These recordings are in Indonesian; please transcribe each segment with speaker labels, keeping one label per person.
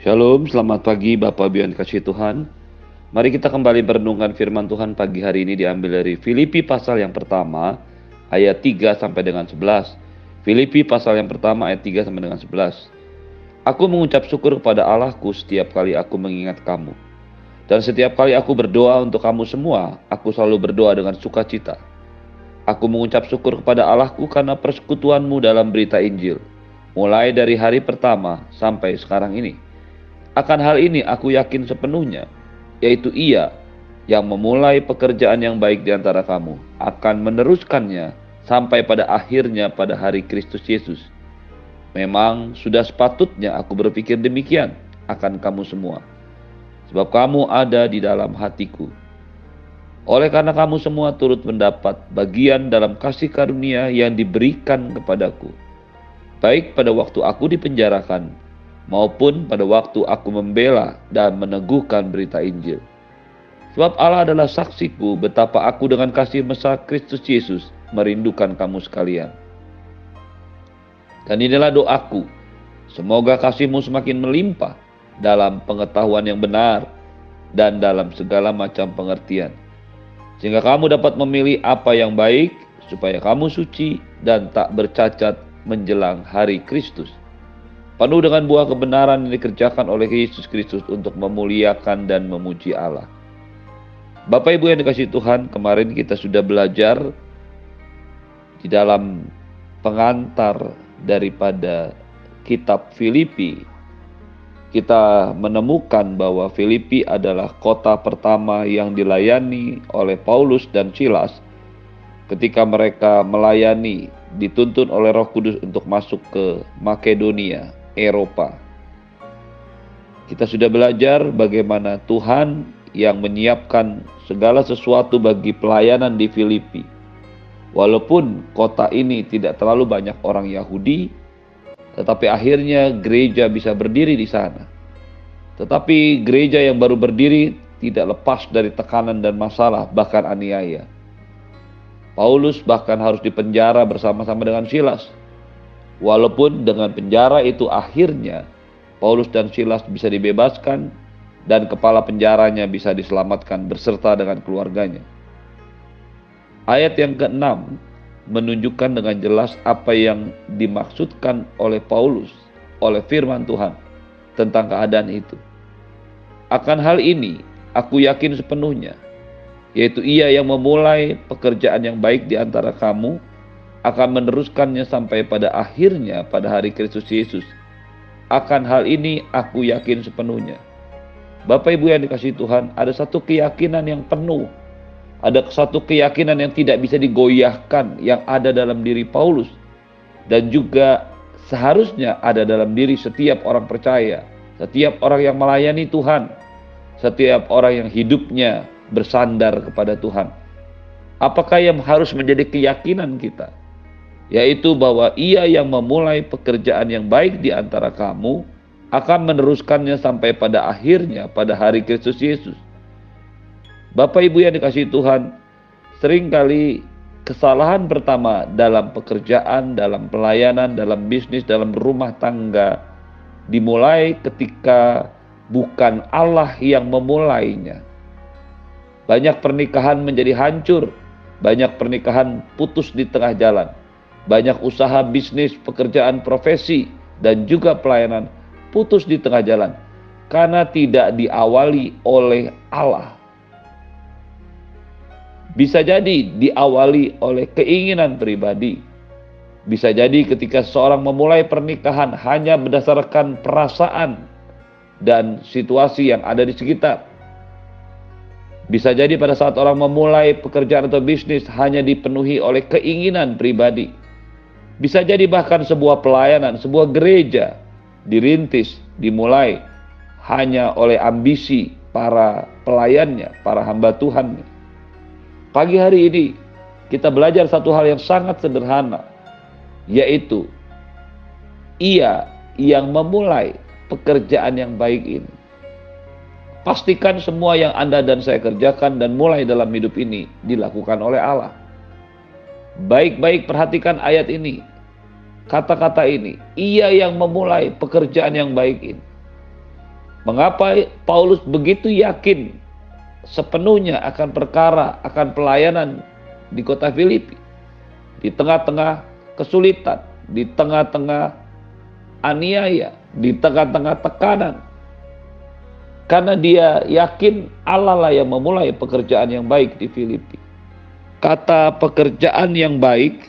Speaker 1: Shalom, selamat pagi Bapak Bian kasih Tuhan. Mari kita kembali merenungkan firman Tuhan pagi hari ini diambil dari Filipi pasal yang pertama ayat 3 sampai dengan 11. Filipi pasal yang pertama ayat 3 sampai dengan 11. Aku mengucap syukur kepada Allahku setiap kali aku mengingat kamu. Dan setiap kali aku berdoa untuk kamu semua, aku selalu berdoa dengan sukacita. Aku mengucap syukur kepada Allahku karena persekutuanmu dalam berita Injil, mulai dari hari pertama sampai sekarang ini akan hal ini aku yakin sepenuhnya, yaitu Ia yang memulai pekerjaan yang baik di antara kamu akan meneruskannya sampai pada akhirnya pada hari Kristus Yesus. Memang sudah sepatutnya aku berpikir demikian akan kamu semua, sebab kamu ada di dalam hatiku. Oleh karena kamu semua turut mendapat bagian dalam kasih karunia yang diberikan kepadaku, baik pada waktu aku dipenjarakan maupun pada waktu aku membela dan meneguhkan berita Injil. Sebab Allah adalah saksiku betapa aku dengan kasih mesra Kristus Yesus merindukan kamu sekalian. Dan inilah doaku, semoga kasihmu semakin melimpah dalam pengetahuan yang benar dan dalam segala macam pengertian. Sehingga kamu dapat memilih apa yang baik supaya kamu suci dan tak bercacat menjelang hari Kristus penuh dengan buah kebenaran yang dikerjakan oleh Yesus Kristus untuk memuliakan dan memuji Allah. Bapak Ibu yang dikasih Tuhan, kemarin kita sudah belajar di dalam pengantar daripada kitab Filipi. Kita menemukan bahwa Filipi adalah kota pertama yang dilayani oleh Paulus dan Silas ketika mereka melayani dituntun oleh Roh Kudus untuk masuk ke Makedonia Eropa. Kita sudah belajar bagaimana Tuhan yang menyiapkan segala sesuatu bagi pelayanan di Filipi. Walaupun kota ini tidak terlalu banyak orang Yahudi, tetapi akhirnya gereja bisa berdiri di sana. Tetapi gereja yang baru berdiri tidak lepas dari tekanan dan masalah, bahkan aniaya. Paulus bahkan harus dipenjara bersama-sama dengan Silas Walaupun dengan penjara itu akhirnya Paulus dan Silas bisa dibebaskan dan kepala penjaranya bisa diselamatkan berserta dengan keluarganya. Ayat yang keenam menunjukkan dengan jelas apa yang dimaksudkan oleh Paulus oleh firman Tuhan tentang keadaan itu. Akan hal ini aku yakin sepenuhnya, yaitu ia yang memulai pekerjaan yang baik di antara kamu akan meneruskannya sampai pada akhirnya pada hari Kristus Yesus. Akan hal ini aku yakin sepenuhnya. Bapak Ibu yang dikasih Tuhan, ada satu keyakinan yang penuh. Ada satu keyakinan yang tidak bisa digoyahkan yang ada dalam diri Paulus. Dan juga seharusnya ada dalam diri setiap orang percaya. Setiap orang yang melayani Tuhan. Setiap orang yang hidupnya bersandar kepada Tuhan. Apakah yang harus menjadi keyakinan kita? Yaitu bahwa ia yang memulai pekerjaan yang baik di antara kamu akan meneruskannya sampai pada akhirnya pada hari Kristus Yesus. Bapak Ibu yang dikasih Tuhan, sering kali kesalahan pertama dalam pekerjaan, dalam pelayanan, dalam bisnis, dalam rumah tangga dimulai ketika bukan Allah yang memulainya. Banyak pernikahan menjadi hancur, banyak pernikahan putus di tengah jalan banyak usaha bisnis, pekerjaan profesi, dan juga pelayanan putus di tengah jalan karena tidak diawali oleh Allah. Bisa jadi diawali oleh keinginan pribadi. Bisa jadi ketika seorang memulai pernikahan hanya berdasarkan perasaan dan situasi yang ada di sekitar. Bisa jadi pada saat orang memulai pekerjaan atau bisnis hanya dipenuhi oleh keinginan pribadi. Bisa jadi bahkan sebuah pelayanan, sebuah gereja dirintis, dimulai hanya oleh ambisi para pelayannya, para hamba Tuhan. Pagi hari ini kita belajar satu hal yang sangat sederhana, yaitu ia yang memulai pekerjaan yang baik ini. Pastikan semua yang Anda dan saya kerjakan dan mulai dalam hidup ini dilakukan oleh Allah. Baik-baik perhatikan ayat ini kata-kata ini. Ia yang memulai pekerjaan yang baik ini. Mengapa Paulus begitu yakin sepenuhnya akan perkara, akan pelayanan di kota Filipi? Di tengah-tengah kesulitan, di tengah-tengah aniaya, di tengah-tengah tekanan. Karena dia yakin Allah lah yang memulai pekerjaan yang baik di Filipi. Kata pekerjaan yang baik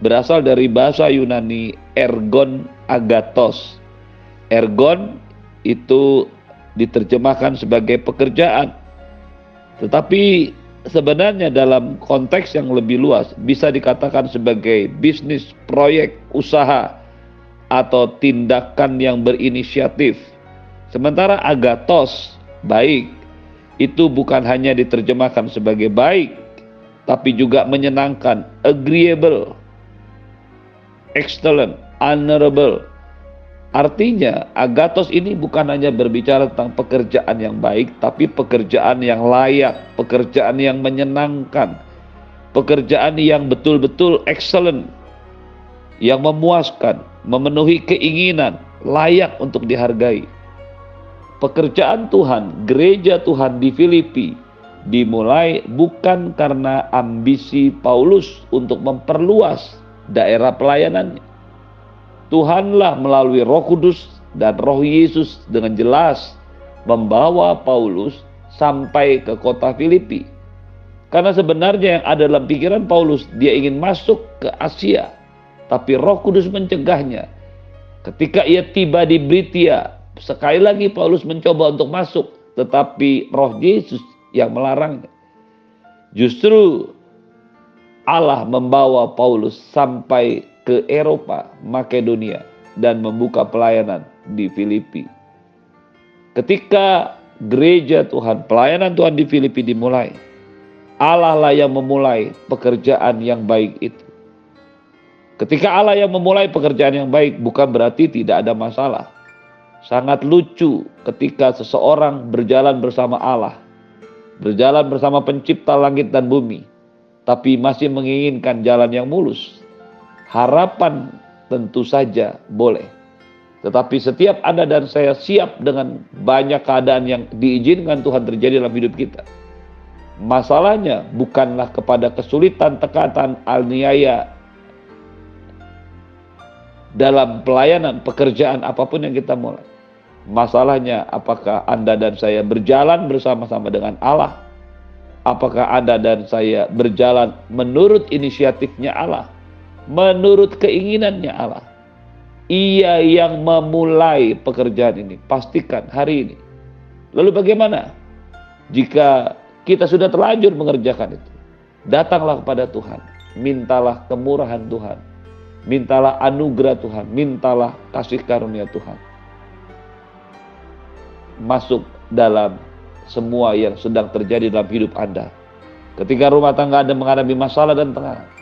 Speaker 1: berasal dari bahasa Yunani ergon agatos. Ergon itu diterjemahkan sebagai pekerjaan. Tetapi sebenarnya dalam konteks yang lebih luas bisa dikatakan sebagai bisnis, proyek, usaha, atau tindakan yang berinisiatif. Sementara agatos, baik, itu bukan hanya diterjemahkan sebagai baik, tapi juga menyenangkan, agreeable, excellent, honorable, Artinya, agatos ini bukan hanya berbicara tentang pekerjaan yang baik, tapi pekerjaan yang layak, pekerjaan yang menyenangkan, pekerjaan yang betul-betul excellent, yang memuaskan, memenuhi keinginan, layak untuk dihargai. Pekerjaan Tuhan, gereja Tuhan di Filipi dimulai bukan karena ambisi Paulus untuk memperluas daerah pelayanannya Tuhanlah melalui Roh Kudus dan Roh Yesus dengan jelas membawa Paulus sampai ke kota Filipi. Karena sebenarnya yang ada dalam pikiran Paulus, dia ingin masuk ke Asia, tapi Roh Kudus mencegahnya. Ketika ia tiba di Britia, sekali lagi Paulus mencoba untuk masuk, tetapi Roh Yesus yang melarangnya. Justru Allah membawa Paulus sampai ke Eropa, Makedonia, dan membuka pelayanan di Filipi. Ketika gereja Tuhan, pelayanan Tuhan di Filipi dimulai, Allah lah yang memulai pekerjaan yang baik itu. Ketika Allah yang memulai pekerjaan yang baik bukan berarti tidak ada masalah. Sangat lucu ketika seseorang berjalan bersama Allah, berjalan bersama pencipta langit dan bumi, tapi masih menginginkan jalan yang mulus. Harapan tentu saja boleh. Tetapi setiap Anda dan saya siap dengan banyak keadaan yang diizinkan Tuhan terjadi dalam hidup kita. Masalahnya bukanlah kepada kesulitan, tekanan, alniaya dalam pelayanan, pekerjaan apa pun yang kita mulai. Masalahnya apakah Anda dan saya berjalan bersama-sama dengan Allah? Apakah Anda dan saya berjalan menurut inisiatifnya Allah? menurut keinginannya Allah. Ia yang memulai pekerjaan ini. Pastikan hari ini. Lalu bagaimana? Jika kita sudah terlanjur mengerjakan itu. Datanglah kepada Tuhan. Mintalah kemurahan Tuhan. Mintalah anugerah Tuhan. Mintalah kasih karunia Tuhan. Masuk dalam semua yang sedang terjadi dalam hidup Anda. Ketika rumah tangga Anda menghadapi masalah dan tengah,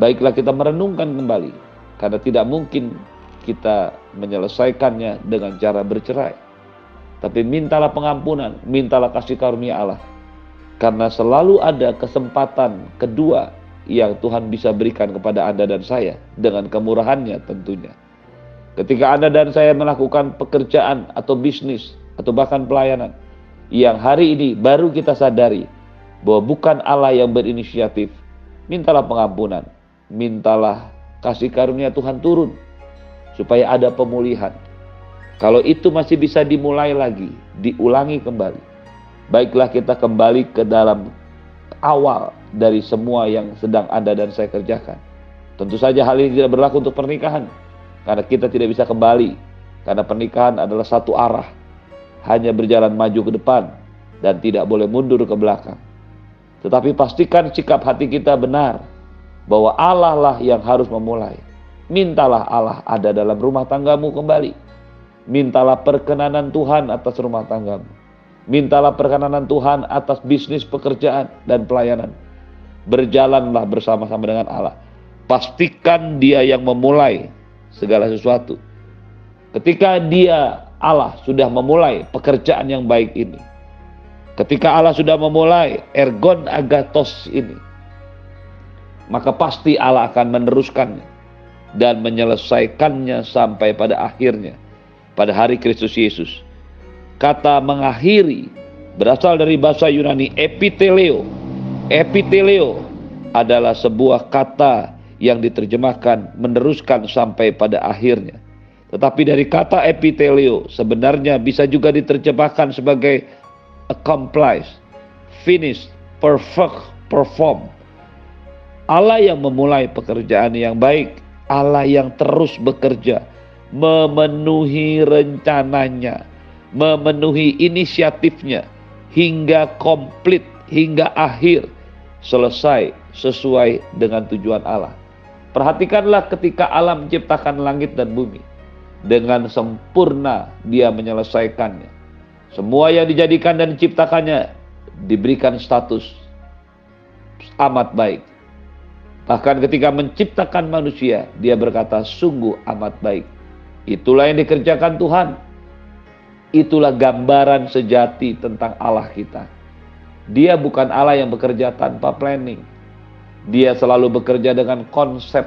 Speaker 1: Baiklah kita merenungkan kembali, karena tidak mungkin kita menyelesaikannya dengan cara bercerai. Tapi mintalah pengampunan, mintalah kasih karunia Allah. Karena selalu ada kesempatan kedua yang Tuhan bisa berikan kepada Anda dan saya dengan kemurahannya tentunya. Ketika Anda dan saya melakukan pekerjaan atau bisnis atau bahkan pelayanan yang hari ini baru kita sadari bahwa bukan Allah yang berinisiatif, mintalah pengampunan, mintalah kasih karunia Tuhan turun supaya ada pemulihan. Kalau itu masih bisa dimulai lagi, diulangi kembali. Baiklah kita kembali ke dalam awal dari semua yang sedang Anda dan saya kerjakan. Tentu saja hal ini tidak berlaku untuk pernikahan. Karena kita tidak bisa kembali. Karena pernikahan adalah satu arah. Hanya berjalan maju ke depan dan tidak boleh mundur ke belakang. Tetapi pastikan sikap hati kita benar bahwa Allah lah yang harus memulai. Mintalah Allah ada dalam rumah tanggamu kembali. Mintalah perkenanan Tuhan atas rumah tanggamu. Mintalah perkenanan Tuhan atas bisnis pekerjaan dan pelayanan. Berjalanlah bersama-sama dengan Allah. Pastikan dia yang memulai segala sesuatu. Ketika dia Allah sudah memulai pekerjaan yang baik ini. Ketika Allah sudah memulai ergon agatos ini maka pasti Allah akan meneruskannya dan menyelesaikannya sampai pada akhirnya pada hari Kristus Yesus Kata mengakhiri berasal dari bahasa Yunani epiteleo. Epiteleo adalah sebuah kata yang diterjemahkan meneruskan sampai pada akhirnya. Tetapi dari kata epiteleo sebenarnya bisa juga diterjemahkan sebagai accomplish, finish, perfect, perform. Allah yang memulai pekerjaan yang baik, Allah yang terus bekerja, memenuhi rencananya, memenuhi inisiatifnya hingga komplit, hingga akhir, selesai sesuai dengan tujuan Allah. Perhatikanlah ketika Allah menciptakan langit dan bumi. Dengan sempurna dia menyelesaikannya. Semua yang dijadikan dan diciptakannya diberikan status amat baik. Bahkan ketika menciptakan manusia, dia berkata sungguh amat baik. Itulah yang dikerjakan Tuhan. Itulah gambaran sejati tentang Allah kita. Dia bukan Allah yang bekerja tanpa planning. Dia selalu bekerja dengan konsep.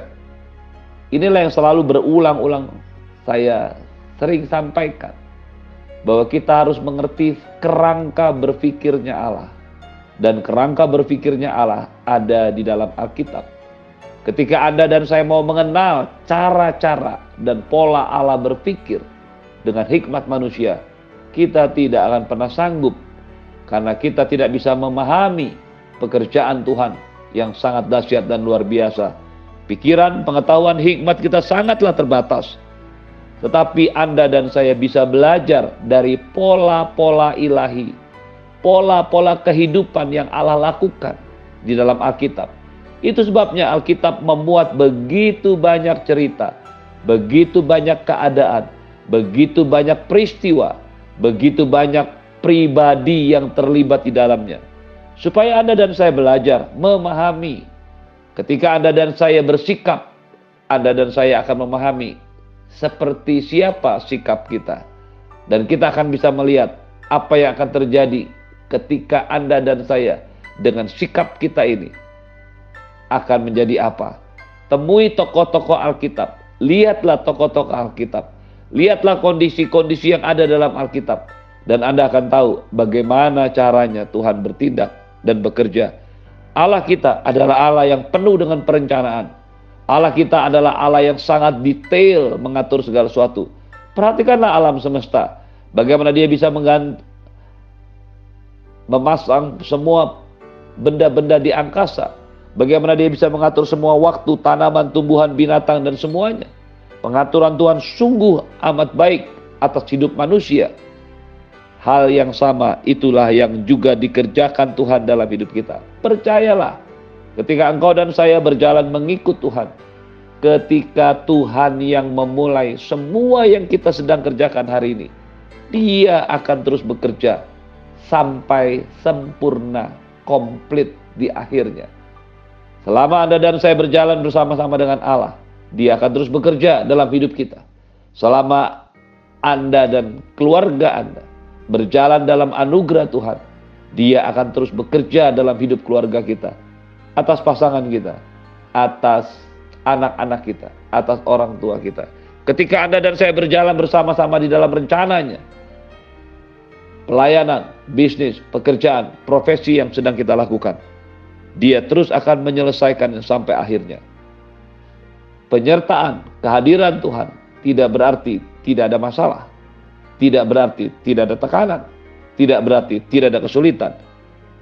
Speaker 1: Inilah yang selalu berulang-ulang saya sering sampaikan bahwa kita harus mengerti kerangka berpikirnya Allah. Dan kerangka berpikirnya Allah ada di dalam Alkitab. Ketika Anda dan saya mau mengenal cara-cara dan pola Allah berpikir dengan hikmat manusia, kita tidak akan pernah sanggup karena kita tidak bisa memahami pekerjaan Tuhan yang sangat dahsyat dan luar biasa. Pikiran, pengetahuan, hikmat kita sangatlah terbatas. Tetapi Anda dan saya bisa belajar dari pola-pola ilahi, pola-pola kehidupan yang Allah lakukan di dalam Alkitab itu sebabnya Alkitab memuat begitu banyak cerita, begitu banyak keadaan, begitu banyak peristiwa, begitu banyak pribadi yang terlibat di dalamnya. Supaya Anda dan saya belajar memahami. Ketika Anda dan saya bersikap, Anda dan saya akan memahami seperti siapa sikap kita. Dan kita akan bisa melihat apa yang akan terjadi ketika Anda dan saya dengan sikap kita ini akan menjadi apa. Temui tokoh-tokoh Alkitab, lihatlah tokoh-tokoh Alkitab, lihatlah kondisi-kondisi yang ada dalam Alkitab, dan Anda akan tahu bagaimana caranya Tuhan bertindak dan bekerja. Allah kita adalah Allah yang penuh dengan perencanaan. Allah kita adalah Allah yang sangat detail mengatur segala sesuatu. Perhatikanlah alam semesta, bagaimana dia bisa memasang semua benda-benda di angkasa, Bagaimana dia bisa mengatur semua waktu, tanaman, tumbuhan, binatang, dan semuanya. Pengaturan Tuhan sungguh amat baik atas hidup manusia. Hal yang sama itulah yang juga dikerjakan Tuhan dalam hidup kita. Percayalah, ketika engkau dan saya berjalan mengikut Tuhan, ketika Tuhan yang memulai semua yang kita sedang kerjakan hari ini, Dia akan terus bekerja sampai sempurna, komplit di akhirnya. Selama Anda dan saya berjalan bersama-sama dengan Allah, Dia akan terus bekerja dalam hidup kita. Selama Anda dan keluarga Anda berjalan dalam anugerah Tuhan, Dia akan terus bekerja dalam hidup keluarga kita, atas pasangan kita, atas anak-anak kita, atas orang tua kita. Ketika Anda dan saya berjalan bersama-sama di dalam rencananya, pelayanan, bisnis, pekerjaan, profesi yang sedang kita lakukan, dia terus akan menyelesaikan sampai akhirnya. Penyertaan, kehadiran Tuhan tidak berarti tidak ada masalah. Tidak berarti tidak ada tekanan. Tidak berarti tidak ada kesulitan.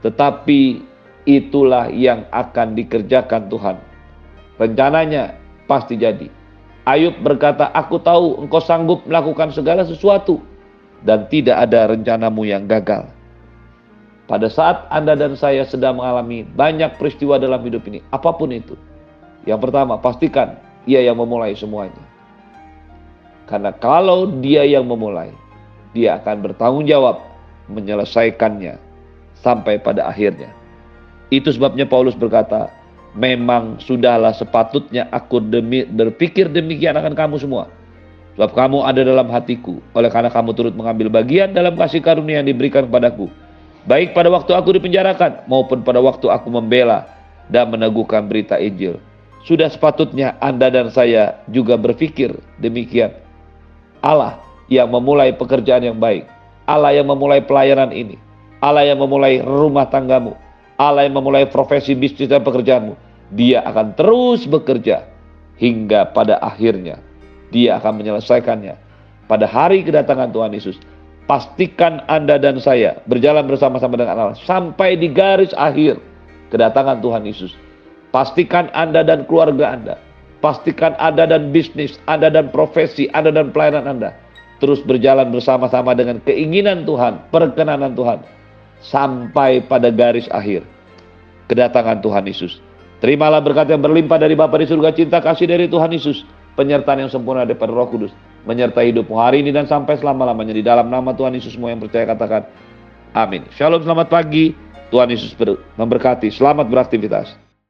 Speaker 1: Tetapi itulah yang akan dikerjakan Tuhan. Rencananya pasti jadi. Ayub berkata, aku tahu engkau sanggup melakukan segala sesuatu. Dan tidak ada rencanamu yang gagal. Pada saat Anda dan saya sedang mengalami banyak peristiwa dalam hidup ini, apa pun itu. Yang pertama, pastikan ia yang memulai semuanya. Karena kalau dia yang memulai, dia akan bertanggung jawab menyelesaikannya sampai pada akhirnya. Itu sebabnya Paulus berkata, memang sudahlah sepatutnya aku demi, berpikir demikian akan kamu semua. Sebab kamu ada dalam hatiku, oleh karena kamu turut mengambil bagian dalam kasih karunia yang diberikan kepadaku baik pada waktu aku dipenjarakan maupun pada waktu aku membela dan meneguhkan berita Injil. Sudah sepatutnya Anda dan saya juga berpikir demikian. Allah yang memulai pekerjaan yang baik, Allah yang memulai pelayanan ini, Allah yang memulai rumah tanggamu, Allah yang memulai profesi bisnis dan pekerjaanmu, dia akan terus bekerja hingga pada akhirnya dia akan menyelesaikannya. Pada hari kedatangan Tuhan Yesus, pastikan Anda dan saya berjalan bersama-sama dengan Allah sampai di garis akhir kedatangan Tuhan Yesus. Pastikan Anda dan keluarga Anda, pastikan Anda dan bisnis, Anda dan profesi, Anda dan pelayanan Anda terus berjalan bersama-sama dengan keinginan Tuhan, perkenanan Tuhan sampai pada garis akhir kedatangan Tuhan Yesus. Terimalah berkat yang berlimpah dari Bapa di surga, cinta kasih dari Tuhan Yesus, penyertaan yang sempurna daripada Roh Kudus, menyertai hidupmu hari ini dan sampai selama-lamanya di dalam nama Tuhan Yesus semua yang percaya katakan amin. Shalom, selamat pagi. Tuhan Yesus memberkati. Selamat beraktivitas.